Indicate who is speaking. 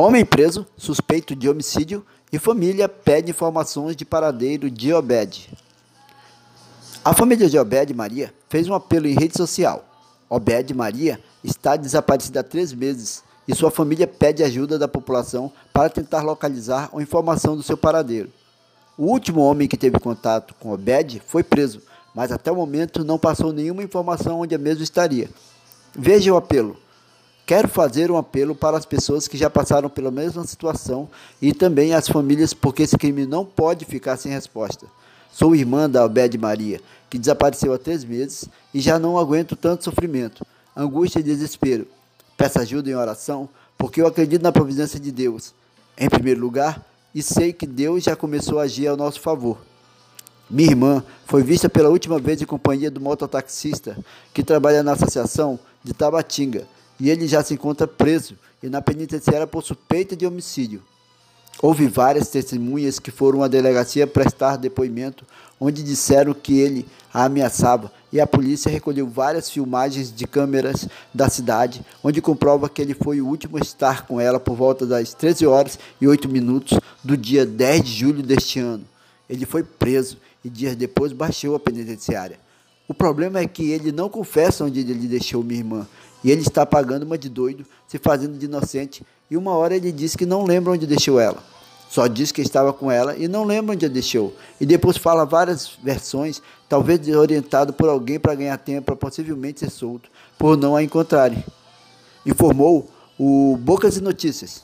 Speaker 1: Homem preso, suspeito de homicídio e família pede informações de paradeiro de Obed. A família de Obed Maria fez um apelo em rede social. Obed Maria está desaparecida há três meses e sua família pede ajuda da população para tentar localizar a informação do seu paradeiro. O último homem que teve contato com Obed foi preso, mas até o momento não passou nenhuma informação onde a mesma estaria. Veja o apelo. Quero fazer um apelo para as pessoas que já passaram pela mesma situação e também as famílias, porque esse crime não pode ficar sem resposta. Sou irmã da Obed Maria, que desapareceu há três meses e já não aguento tanto sofrimento, angústia e desespero. Peço ajuda em oração, porque eu acredito na providência de Deus, em primeiro lugar, e sei que Deus já começou a agir ao nosso favor. Minha irmã foi vista pela última vez em companhia do mototaxista que trabalha na associação de Tabatinga e ele já se encontra preso e na penitenciária por suspeita de homicídio. Houve várias testemunhas que foram à delegacia prestar depoimento, onde disseram que ele a ameaçava, e a polícia recolheu várias filmagens de câmeras da cidade, onde comprova que ele foi o último a estar com ela por volta das 13 horas e 8 minutos do dia 10 de julho deste ano. Ele foi preso e dias depois baixou a penitenciária. O problema é que ele não confessa onde ele deixou minha irmã, e ele está pagando uma de doido, se fazendo de inocente, e uma hora ele diz que não lembra onde deixou ela. Só diz que estava com ela e não lembra onde a deixou. E depois fala várias versões, talvez orientado por alguém para ganhar tempo para possivelmente ser solto, por não a encontrarem. Informou o Bocas e Notícias.